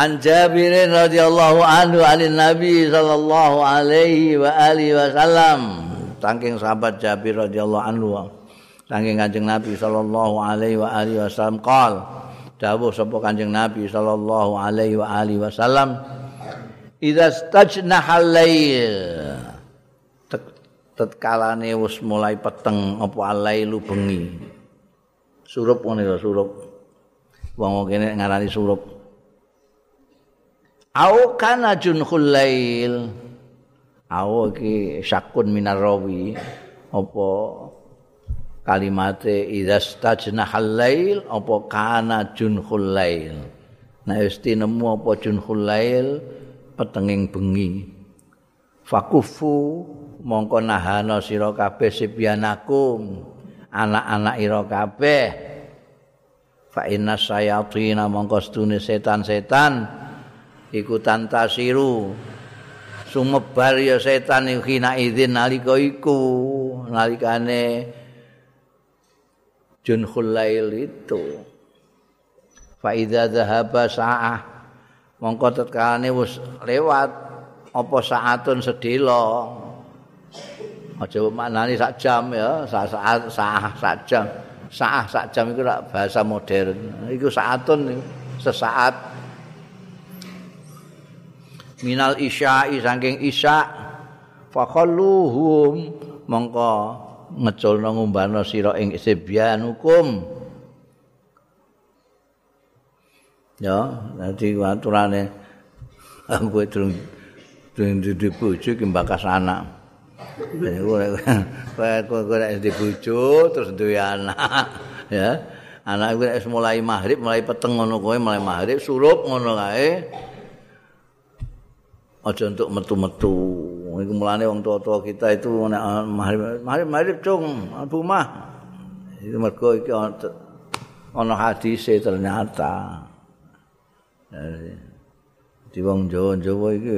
An Jabir radhiyallahu anhu alin Nabi sallallahu alaihi wa alihi wasallam. Saking sahabat Jabir radhiyallahu anhu. Saking Kanjeng Nabi sallallahu alaihi wa alihi wasallam qol. Dawuh sapa Kanjeng Nabi sallallahu alaihi wa alihi wasallam. Idza stajnaha al-lail. Tetkalane wis mulai peteng apa alailu bengi. Surup ngene surup. wong kene ngarani surup au kana junhul lail. Au iki syakun minar rawi apa kalimate idzastajna halail apa kana junhul lail. Nek wis tinemu apa junhul lail petenging bengi. Fakufu mongko nahana sira kabeh sibyanakum anak-anak ira kabeh. Fa inna sayatina mongko setan-setan iku tantasiru sumebar ya setan iku kina izin nalika iku. Nalikane junhul lail itu. Fa idza dhahaba sa'ah. Mongko tetkane wis lewat. Apa saatun sedelo aja maknani sak jam ya. Sak saat sak jam. Saah sak jam iku bahasa modern. Iku saatun sesaat minal isya'i saking isya fa khalluhum mongko ngeculno ngumbano sira ing sebyan hukum ya dadi aturane aku durung durung di bojo ki mbakas anak kowe nek di bojo terus duwe anak, ya. Anak wis mulai maghrib, mulai peteng ngono kowe mulai maghrib surup ngono kae. Aja untuk metu-metu. Iku mulane wong tua-tua kita itu nek maghrib maghrib cung abu mah. Itu mergo iki ana hadis ternyata. Di wong Jawa-Jawa iki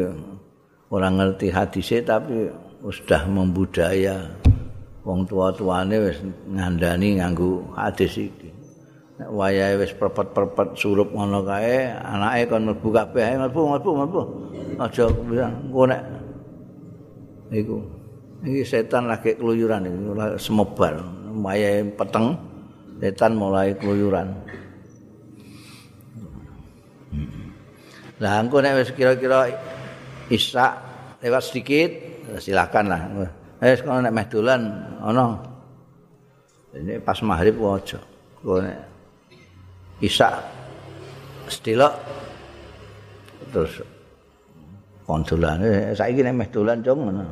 ora ngerti hadise tapi sudah membudaya wong tua-tuane wis ngandani nganggo hadis iki. Wayahe wis perpet-perpet surup ngono kae, anake kon mlebu kabeh, mlebu mlebu mlebu. Aja engko nek iku. Iki setan lagi keluyuran iki, semebar. Wayahe peteng, setan mulai keluyuran. Lah engko nek wis kira-kira isak lewat sedikit, silakan lah. Eh kalau nek meh dolan ana. Ini pas maghrib aja. Kok nek isak sedelok terus kondolane saiki nek meh dolan cung ngono.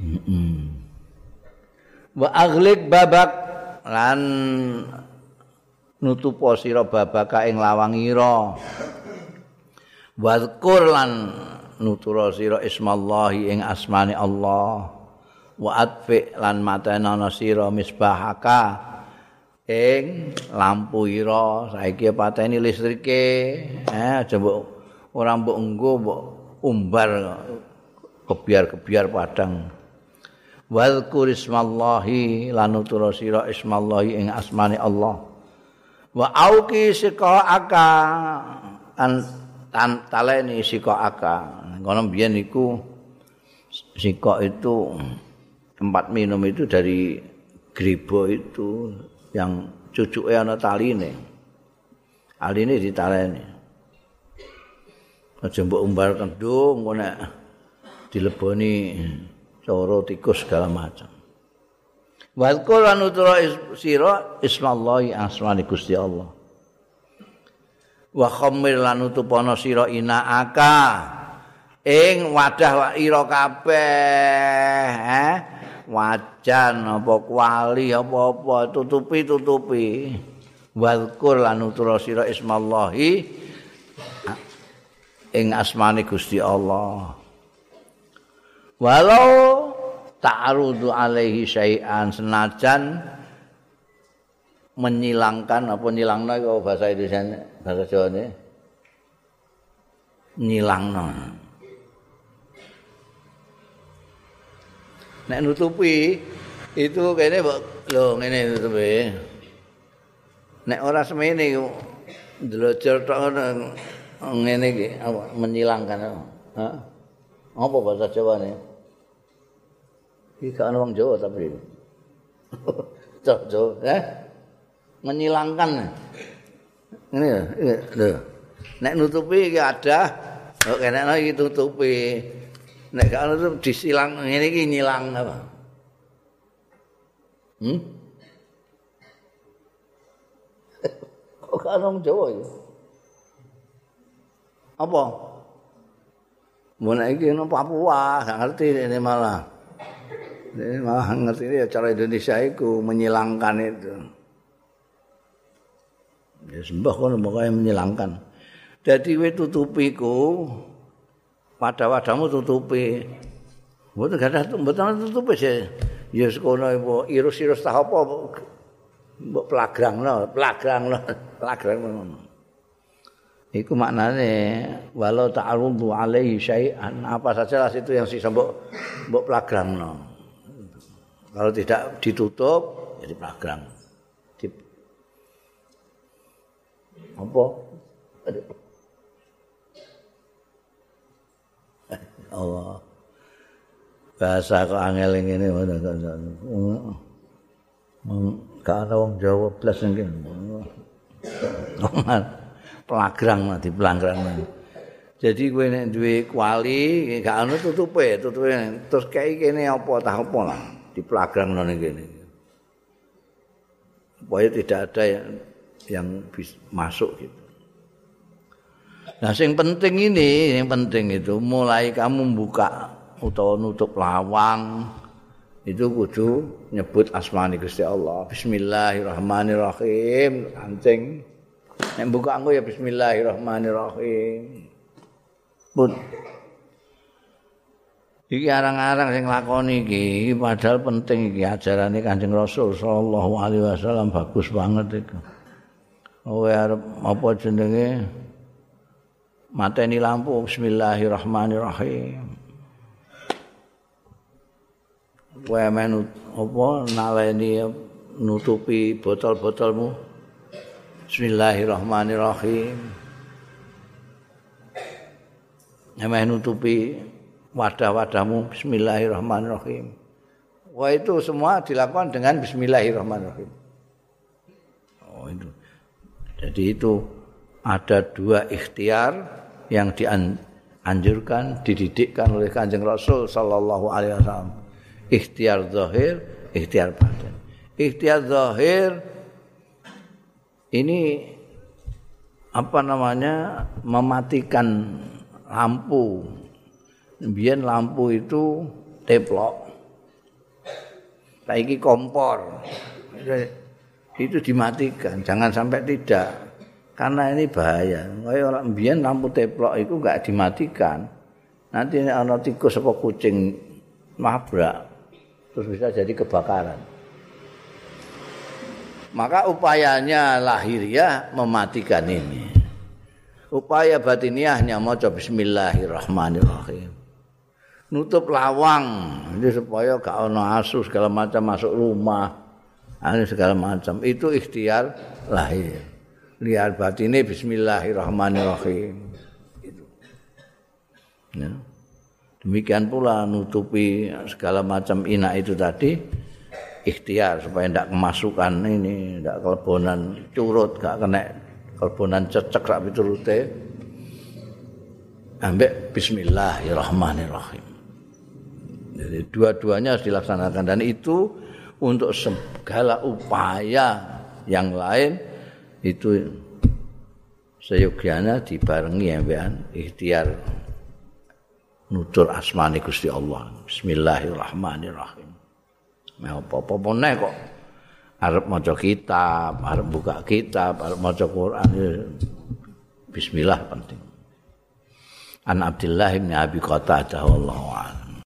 Heeh. Wa aghlik babak lan nutupo sira babaka ing lawangira. Wadkur lan nutura sira ismallahi ing asmane Allah wa atfi lan matenana sira misbahaka ing lampu ira. Saiki pateni listrike eh aja mbok ora mbok enggo mbok umbar kebiar-kebiar padang. Wadhkur ismallahi lan nutura sira ismallahi ing asmane Allah. Wa auki sika aka an taleni sika aka. Kono biyen iku sikok itu tempat minum itu dari gribo itu yang cucuknya ana taline. Aline ditaleni. Aja mbok umbar kendung kok nek dileboni cara tikus segala macam. Wadkul lan utura sira ismallahi asmani Gusti Allah. Wa khamir lan utupana sira inaaka. ing wadah ira kabeh eh wajan apa kuali apa-apa tutupi-tutupi walkur lan utura sira ismallahi ing asmane Gusti Allah. Walau ta'rudu alaihi syai'an senajan menyilangkan apa nyilangno iku bahasa Indonesia bahasa Jawa ini nyilangno nek nutupi itu kene lho ngene nutupi. Nek ora semene ndlojor tok ngene iki menyilangkan ha apa bahasa Jawa ne iki kan wong Jawa tapi Jawa eh? Menyilangkan. Ngene lho. Nek nutupi iki ada kok kene iki tutupi nek gak ono disilang ngene iki nyilang apa hmm Kok ana Jawa ya? Apa? Mun iki nang Papua, gak ngerti ini malah. Ini malah ngerti ini ya cara Indonesia itu menyilangkan itu. Ya sembah kan pokoknya menyilangkan. Jadi we tutupi ku pada wadahmu tutupi. Mboten gak ada mboten tutupi sih. Ya sekono ibu irus-irus tah apa mbok pelagrangno, pelagrangno, pelagrangno. Iku maknane walau ta'arudu alaihi syai'an apa saja lah itu yang sisa mbok mbok pelagrangno. Kalau tidak ditutup jadi pelagrang. Di, apa? Allah. Bahasa kok angel ngene ngono. Gak ada wong Jawa blas ngene. pelagrang di pelagrang jadi gue nek duwe kuali gak ono tutupe tutupe terus kayak kene apa tah apa lah di pelagrang nang kene supaya tidak ada yang yang masuk gitu nah yang penting ini yang penting itu mulai kamu buka atau nutup lawang itu kudu nyebut asmani Gusti Allah Bismillahirrahmanirrahim kancing Nek buka anggo ya bismillahirrahmanirrahim. Pun. Iki arang-arang sing lakoni iki padahal penting iki ajarane Kanjeng Rasul sallallahu alaihi wasallam bagus banget iku. Kowe arep apa jenenge mateni lampu bismillahirrahmanirrahim. Kowe menut apa naleni nutupi botol-botolmu Bismillahirrahmanirrahim. Namanya nutupi wadah-wadahmu Bismillahirrahmanirrahim. Wah itu semua dilakukan dengan Bismillahirrahmanirrahim. Oh itu. Jadi itu ada dua ikhtiar yang dianjurkan, dididikkan oleh Kanjeng Rasul sallallahu alaihi wasallam. Ikhtiar zahir, ikhtiar batin. Ikhtiar zahir ini apa namanya mematikan lampu. Biar lampu itu teplok. Saiki kompor. Itu dimatikan, jangan sampai tidak. Karena ini bahaya. Kayak orang biar lampu teplok itu enggak dimatikan. Nanti ana tikus apa kucing mabrak terus bisa jadi kebakaran. Maka upayanya lahiriah mematikan ini. Upaya batiniahnya maca bismillahirrahmanirrahim. Nutup lawang ini supaya gak ono asu segala macam masuk rumah. Ini segala macam itu ikhtiar lahir. Lihat batini bismillahirrahmanirrahim. Itu. Ya. Demikian pula nutupi segala macam ina itu tadi ikhtiar supaya tidak kemasukan ini, tidak kelebonan curut, gak kena kelebonan cecek sak piturute. Ambek bismillahirrahmanirrahim. Jadi dua-duanya harus dilaksanakan dan itu untuk segala upaya yang lain itu seyogianya dibarengi ambekan ikhtiar nutur asmani Gusti Allah. Bismillahirrahmanirrahim. apa-apa meneh kok arep maca kitab, arep buka kitab, arep maca Quran bismillah penting. An Abdullah bin Abi Qatadah wallahu a'lam.